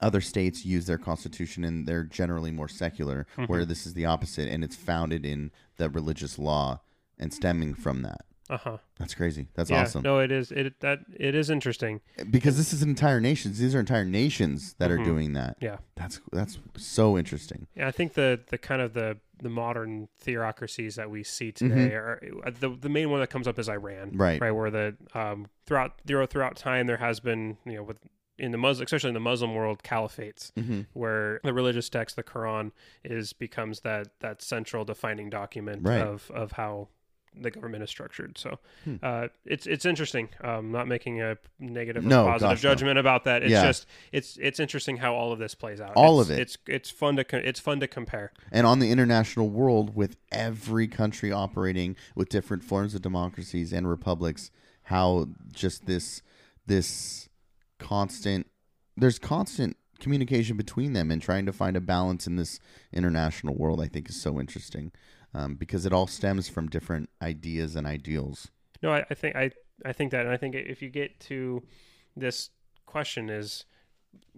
other states use their constitution and they're generally more secular, where this is the opposite, and it's founded in the religious law and stemming from that. Uh huh. That's crazy. That's Yeah. awesome. No, it is. It that it is interesting. Because this is entire nations. These are entire nations that are doing that. Yeah. That's that's so interesting. Yeah, I think the the kind of the the modern theocracies that we see today are the the main one that comes up is Iran, Mm-hmm. Right. Right, where the um throughout throughout throughout time there has been you know with in the Muslim, especially in the Muslim world, caliphates, Mm-hmm. where the religious text, the Quran, is becomes that that central defining document Right. of of how the government is structured. So Hmm. uh, it's it's interesting. Um, not making a negative or No, positive gosh, no. judgment about that. It's Yeah. just it's it's interesting how all of this plays out. All It's- of it. It's it's fun to co- it's fun to compare. and on the international world with every country operating with different forms of democracies and republics how just this this constant there's constant communication between them and trying to find a balance in this international world i think is so interesting um, because it all stems from different ideas and ideals No, I, I think I I think that, and I think if you get to this question is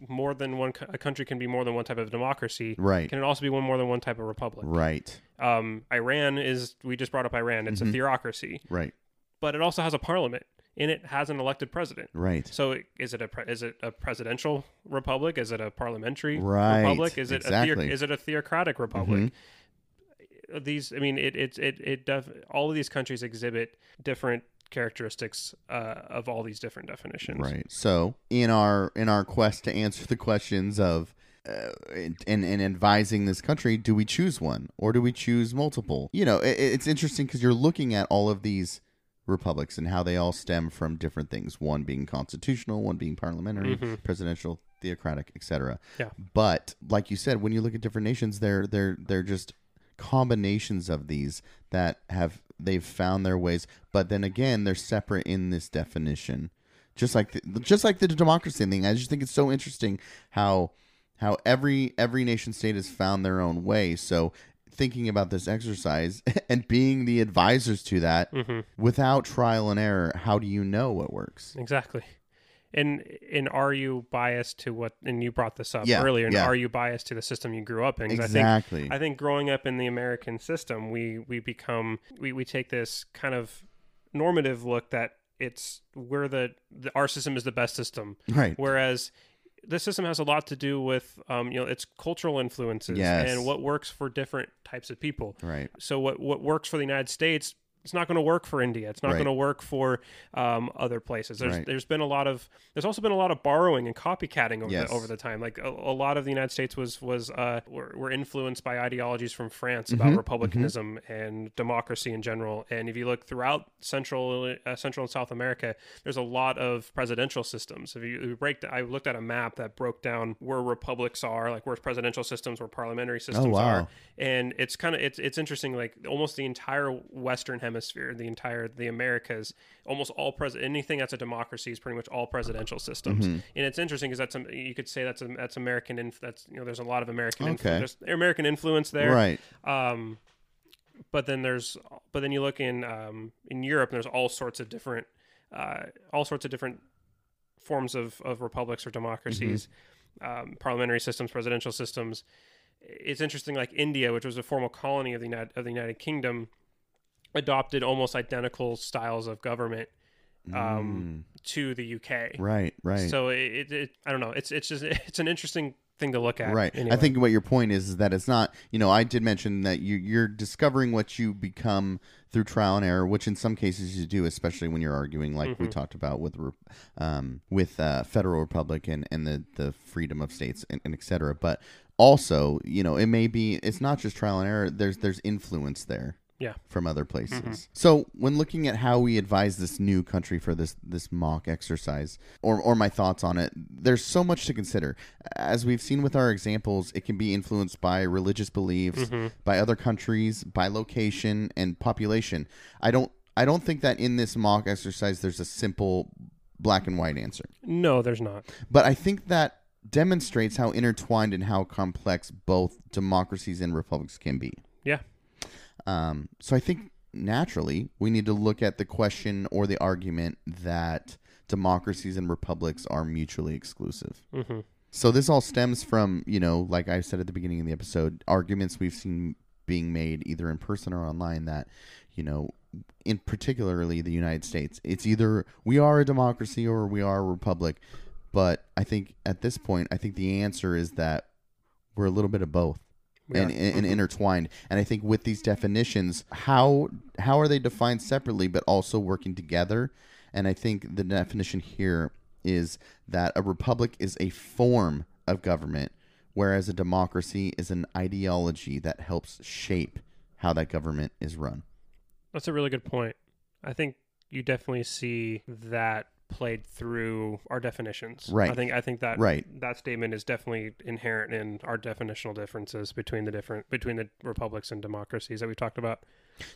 more than one a country can be more than one type of democracy. Right. Can it also be one more than one type of republic? right Um, Iran is we just brought up Iran. It's Mm-hmm. a theocracy, right but it also has a parliament and it has an elected president. right So is it a pre- is it a presidential republic? Is it a parliamentary Right, republic? Is it exactly. Mm-hmm. theo- is it a theocratic republic? These, I mean, it it's it it def, all of these countries exhibit different characteristics uh, of all these different definitions. Right. So in our in our quest to answer the questions of uh, and and advising this country, do we choose one or do we choose multiple? You know, it, it's interesting because you're looking at all of these republics and how they all stem from different things. One being constitutional, one being parliamentary, presidential, theocratic, etc. Yeah. But like you said, when you look at different nations, they're they're they're just combinations of these that have they've found their ways. But then again, they're separate in this definition just like the, just like the democracy thing. I just think it's so interesting how how every every nation state has found their own way. So thinking about this exercise [laughs] and being the advisors to that mm-hmm. without trial and error, how do you know what works? Exactly. And and are you biased to what? And you brought this up Yeah, earlier. And yeah. are you biased to the system you grew up in? 'Cause I Exactly. think I think growing up in the American system, we we become we we take this kind of normative look that it's we're the, the our system is the best system, Right. whereas this system has a lot to do with um, you know its cultural influences Yes. and what works for different types of people. Right. So what what works for the United States, it's not going to work for India. It's not Right. going to work for um, other places. There's Right. there's been a lot of there's also been a lot of borrowing and copycatting over Yes. the, over the time. Like a, a lot of the United States was was uh, were, were influenced by ideologies from France about Mm-hmm. republicanism and democracy in general. And if you look throughout Central uh, Central and South America, there's a lot of presidential systems. If you, if you break, I looked at a map that broke down where republics are, like where presidential systems, where parliamentary systems Oh, wow. are and it's kind of it's it's interesting like almost the entire western hemisphere the entire the americas almost all president anything that's a democracy is pretty much all presidential systems Mm-hmm. and it's interesting because that's a, you could say that's a, that's american inf- that's you know there's a lot of american Okay. influence there's american influence there Right. um but then there's but then you look in um in europe and there's all sorts of different uh all sorts of different forms of of republics or democracies um, parliamentary systems presidential systems it's interesting like india which was a former colony of the united of the united kingdom adopted almost identical styles of government um to the uk Mm. Right. Right. so it, it, it i don't know it's it's just [laughs] it's an interesting thing to look at Right. anyway. I think what your point is is that it's not. You know, I did mention that you you're discovering what you become through trial and error, which in some cases you do, especially when you're arguing, like Mm-hmm. we talked about with um, with uh, federal republic and, and the the freedom of states and, and et cetera. But also, you know, it may be it's not just trial and error. There's there's influence there yeah from other places. Mm-hmm. So when looking at how we advise this new country for this this mock exercise or or my thoughts on it, there's so much to consider. As we've seen with our examples, it can be influenced by religious beliefs, by other countries, by location and population. I don't I don't think that in this mock exercise there's a simple black and white answer. no there's not But I think that demonstrates how intertwined and how complex both democracies and republics can be. yeah Um, so I think naturally we need to look at the question or the argument that democracies and republics are mutually exclusive. hmm So this all stems from, you know, like I said at the beginning of the episode, arguments we've seen being made either in person or online that, you know, in particularly the United States, it's either we are a democracy or we are a republic. But I think at this point, I think the answer is that we're a little bit of both. We And, and, and intertwined, and I think with these definitions, how how are they defined separately but also working together? And I think the definition here is that a republic is a form of government, whereas a democracy is an ideology that helps shape how that government is run. That's a really good point. I think you definitely see that played through our definitions. Right. I think I think that Right. that statement is definitely inherent in our definitional differences between the different between the republics and democracies that we've talked about.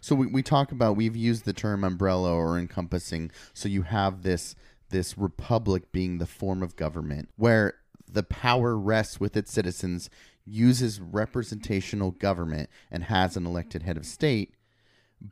So we, we talk about we've used the term umbrella or encompassing. So you have this this republic being the form of government where the power rests with its citizens, uses representational government, and has an elected head of state.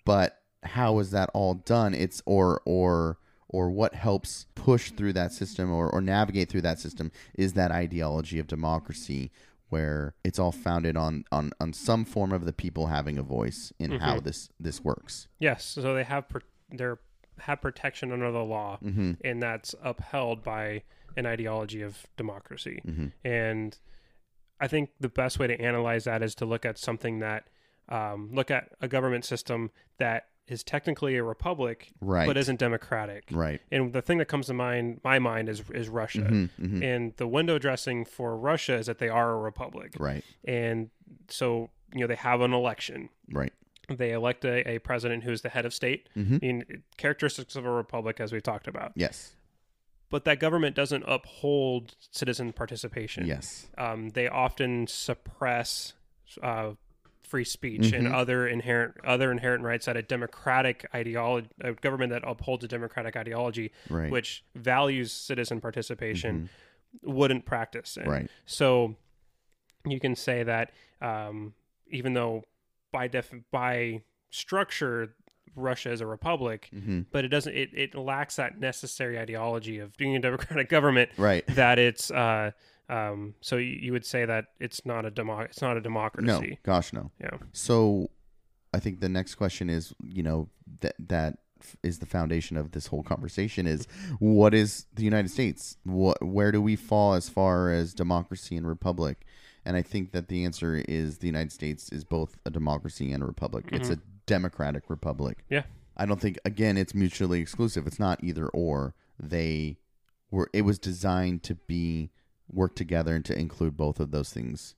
But how is that all done? It's or or or what helps push through that system or, or navigate through that system is that ideology of democracy where it's all founded on, on, on some form of the people having a voice in mm-hmm. how this this works. Yes, so they have they're have protection under the law, mm-hmm. and that's upheld by an ideology of democracy. Mm-hmm. And I think the best way to analyze that is to look at something that um, look at a government system that is technically a republic, Right. but isn't democratic. Right. And the thing that comes to mind, my mind, is is Russia. Mm-hmm, And the window dressing for Russia is that they are a republic, Right. and so you know they have an election Right. they elect a, a president who's the head of state Mm-hmm. in characteristics of a republic as we've talked about Yes. but that government doesn't uphold citizen participation Yes. um, they often suppress uh, free speech and Mm-hmm. other inherent other inherent rights that a democratic ideology a government that upholds a democratic ideology Right. Mm-hmm. which values citizen participation wouldn't practice in. Right. So you can say that um, even though by def by structure Russia as a republic, Mm-hmm. but it doesn't. It, it lacks that necessary ideology of being a democratic government. Right. That it's. Uh, um, so you, you would say that it's not a demo. It's not a democracy. No, gosh, no. Yeah. So, I think the next question is, you know, that that is the foundation of this whole conversation is what is the United States? What where do we fall as far as democracy and republic? And I think that the answer is the United States is both a democracy and a republic. It's a democratic republic. Yeah. I don't think again it's mutually exclusive. It's not either or. They were it was designed to be work together and to include both of those things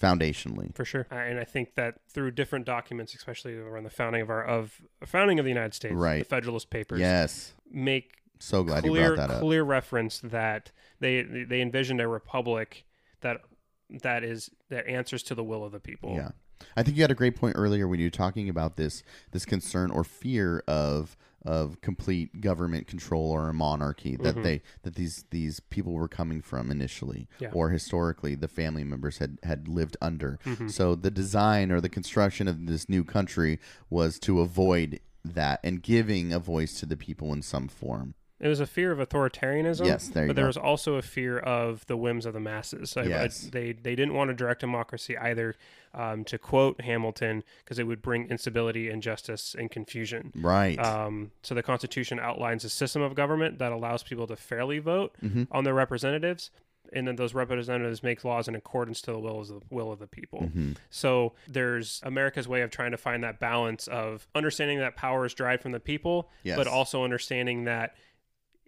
foundationally. For sure, Uh, and I think that through different documents, especially around the founding of our of founding of the United States, Right. the Federalist Papers, Yes. make So glad you clear brought that up. clear reference that they they envisioned a republic that that is that answers to the will of the people. Yeah. I think you had a great point earlier when you were talking about this this concern or fear of of complete government control or a monarchy that mm-hmm. they that these these people were coming from initially Yeah. or historically the family members had had lived under. Mm-hmm. So the design or the construction of this new country was to avoid that and giving a voice to the people in some form. It was a fear of authoritarianism. Yes, there you but there go. was also a fear of the whims of the masses. So I- I- Yes. they they didn't want a direct democracy either. Um, to quote Hamilton, because it would bring instability, injustice, and confusion. Right. Um, so the Constitution outlines a system of government that allows people to fairly vote Mm-hmm. on their representatives, and then those representatives make laws in accordance to the will of the will of the people. Mm-hmm. So there's America's way of trying to find that balance of understanding that power is derived from the people, Yes. but also understanding that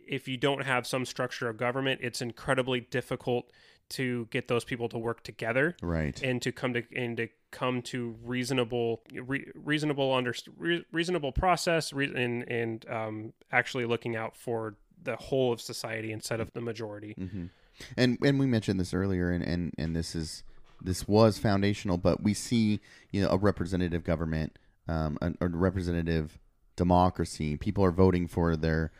if you don't have some structure of government, it's incredibly difficult to get those people to work together right. and to come to and to come to reasonable re, reasonable under re, reasonable process re, and and um, actually looking out for the whole of society instead of the majority. and and we mentioned this earlier and and and this is this was foundational but we see you know a representative government um a, a representative democracy people are voting for their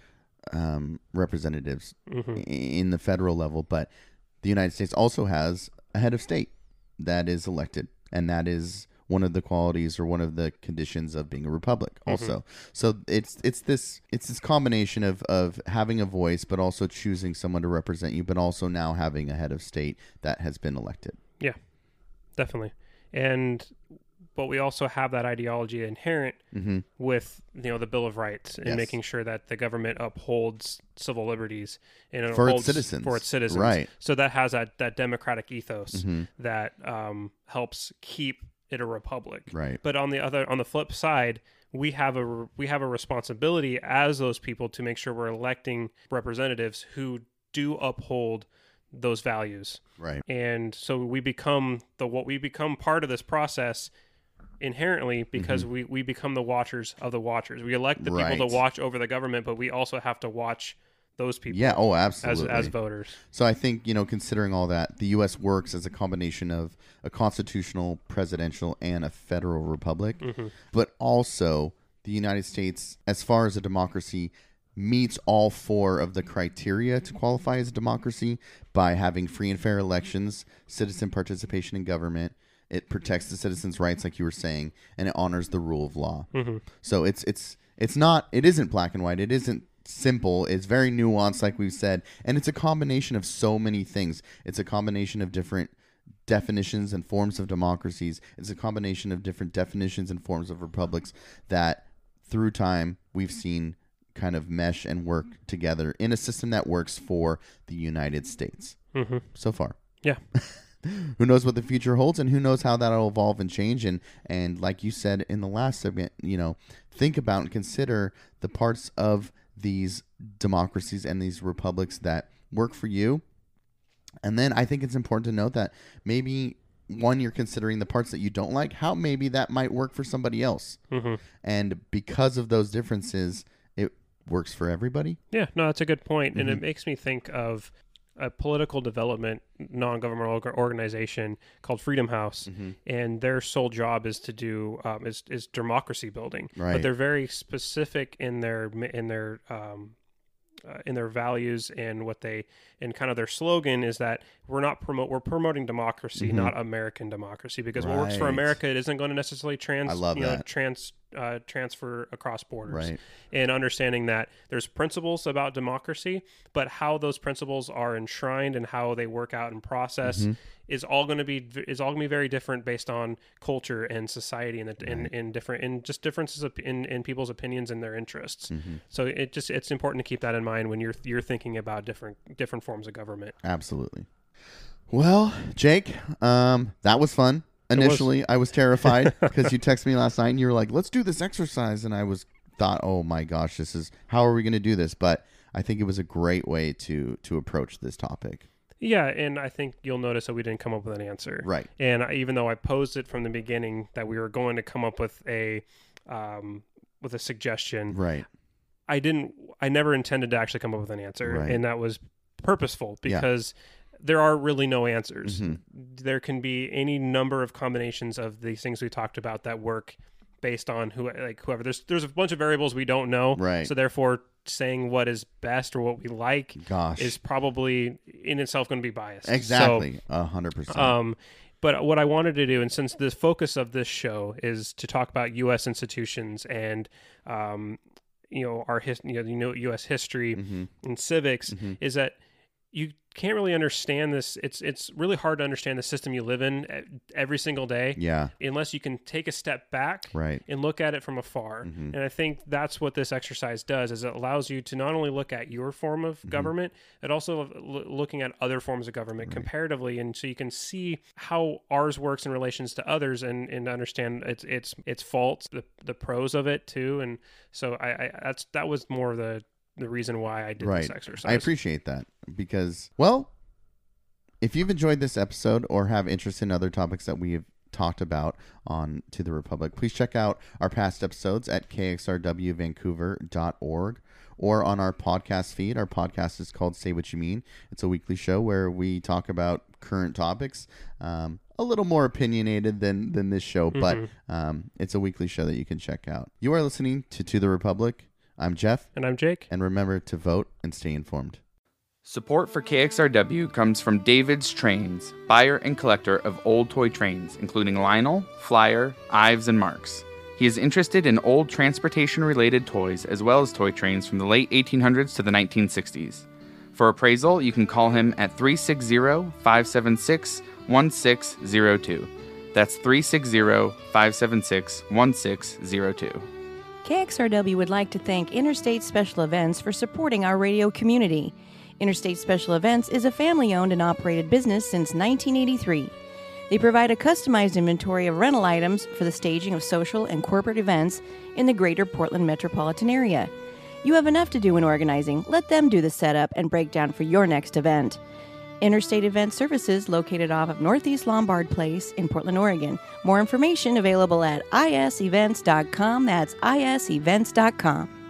um representatives i- in the federal level but the united states also has a head of state that is elected and that is one of the qualities or one of the conditions of being a republic mm-hmm. also. So it's it's this it's this combination of of having a voice but also choosing someone to represent you but also now having a head of state that has been elected. Yeah, definitely. And but we also have that ideology inherent with you know the Bill of Rights and Yes. making sure that the government upholds civil liberties and For its citizens. For its citizens, Right. So that has that that democratic ethos that um, helps keep it a republic. Right. But on the other on the flip side, we have a we have a responsibility as those people to make sure we're electing representatives who do uphold those values right and so we become the what we become part of this process inherently because we we become the watchers of the watchers we elect the people Mm-hmm. To watch over the government but we also have to watch those people yeah oh absolutely as voters So I think, you know, considering all that, the U.S. works as a combination of a constitutional, presidential, and a federal republic. But also, the United States, as far as a democracy, meets all four of the criteria to qualify as a democracy by having free and fair elections, citizen participation in government. It protects the citizens' rights, like you were saying, and it honors the rule of law. So it's it's it's not it isn't black and white. It isn't simple. It's very nuanced, like we've said, and it's a combination of so many things. It's a combination of different definitions and forms of democracies. It's a combination of different definitions and forms of republics that, through time, we've seen kind of mesh and work together in a system that works for the United States mm-hmm. so far yeah [laughs] who knows what the future holds and who knows how that'll evolve and change and and like you said in the last segment you know think about and consider the parts of these democracies and these republics that work for you and then i think it's important to note that maybe one you're considering the parts that you don't like how maybe that might work for somebody else Mhm. and because of those differences it works for everybody yeah no that's a good point. and Mm-hmm. it makes me think of a political development non-governmental organization called Freedom House, Mm-hmm. and their sole job is to do um, is is democracy building. Right. But they're very specific in their in their um, uh, in their values and what they and kind of their slogan is that we're not promote we're promoting democracy, not American democracy. Because what works for Mm-hmm. America, it isn't going to necessarily trans I love you know, that. trans uh, transfer across borders Right. and understanding that there's principles about democracy, but how those principles are enshrined and how they work out in process Mm-hmm. is all going to be is all going to be very different based on culture and society and the, and, and different and just differences in in people's opinions and their interests. Mm-hmm. So it just it's important to keep that in mind when you're you're thinking about different different forms of government. Absolutely. Well, Jake, um, that was fun. Was. Initially, I was terrified [laughs] because you texted me last night and you were like, "Let's do this exercise," and I was thought, "Oh my gosh, this is how are we going to do this?" But I think it was a great way to to approach this topic. Yeah, and I think you'll notice that we didn't come up with an answer. Right. And I, even though I posed it from the beginning that we were going to come up with a um, with a suggestion, Right. I didn't. I never intended to actually come up with an answer, Right. and that was purposeful Yeah. There are really no answers. Mhm. There can be any number of combinations of these things we talked about that work based on who like whoever. There's there's a bunch of variables we don't know. Right. So therefore, saying what is best or what we like Gosh. is probably in itself going to be biased. Exactly. A hundred percent. um, but what I wanted to do, and since the focus of this show is to talk about U.S. institutions and, um, you know, our his, you know, you know, U.S. history Mm-hmm. and civics, is that you can't really understand this. It's it's really hard to understand the system you live in e- every single day Yeah. unless you can take a step back Right. and look at it from afar. Mm-hmm. And I think that's what this exercise does is it allows you to not only look at your form Mm-hmm. of government, but also l- looking at other forms of government comparatively and so you can see how ours works in relations to others and, and understand its its its faults, the the pros of it too. And so I, I that's that was more of the the reason why I did right. this exercise. I appreciate that because, well, if you've enjoyed this episode or have interest in other topics that we have talked about on To the Republic, please check out our past episodes at kxrwvancouver.org or on our podcast feed. Our podcast is called Say What You Mean. It's a weekly show where we talk about current topics. Um, a little more opinionated than than this show, but um, it's a weekly show that you can check out. You are listening to To the Republic. I'm Jeff, And I'm Jake. and remember to vote and stay informed. Support for KXRW comes from David's Trains, buyer and collector of old toy trains, including Lionel, Flyer, Ives, and Marx. He is interested in old transportation related toys as well as toy trains from the late 1800s to the 1960s. For appraisal, you can call him at 360 576 1602. That's 360 576 1602. KXRW would like to thank Interstate Special Events for supporting our radio community. Interstate Special Events is a family owned and operated business since 1983. They provide a customized inventory of rental items for the staging of social and corporate events in the greater Portland metropolitan area. You have enough to do in organizing. Let them do the setup and breakdown for your next event. Interstate Event Services located off of Northeast Lombard Place in Portland, Oregon. More information available at isevents.com. That's isevents.com.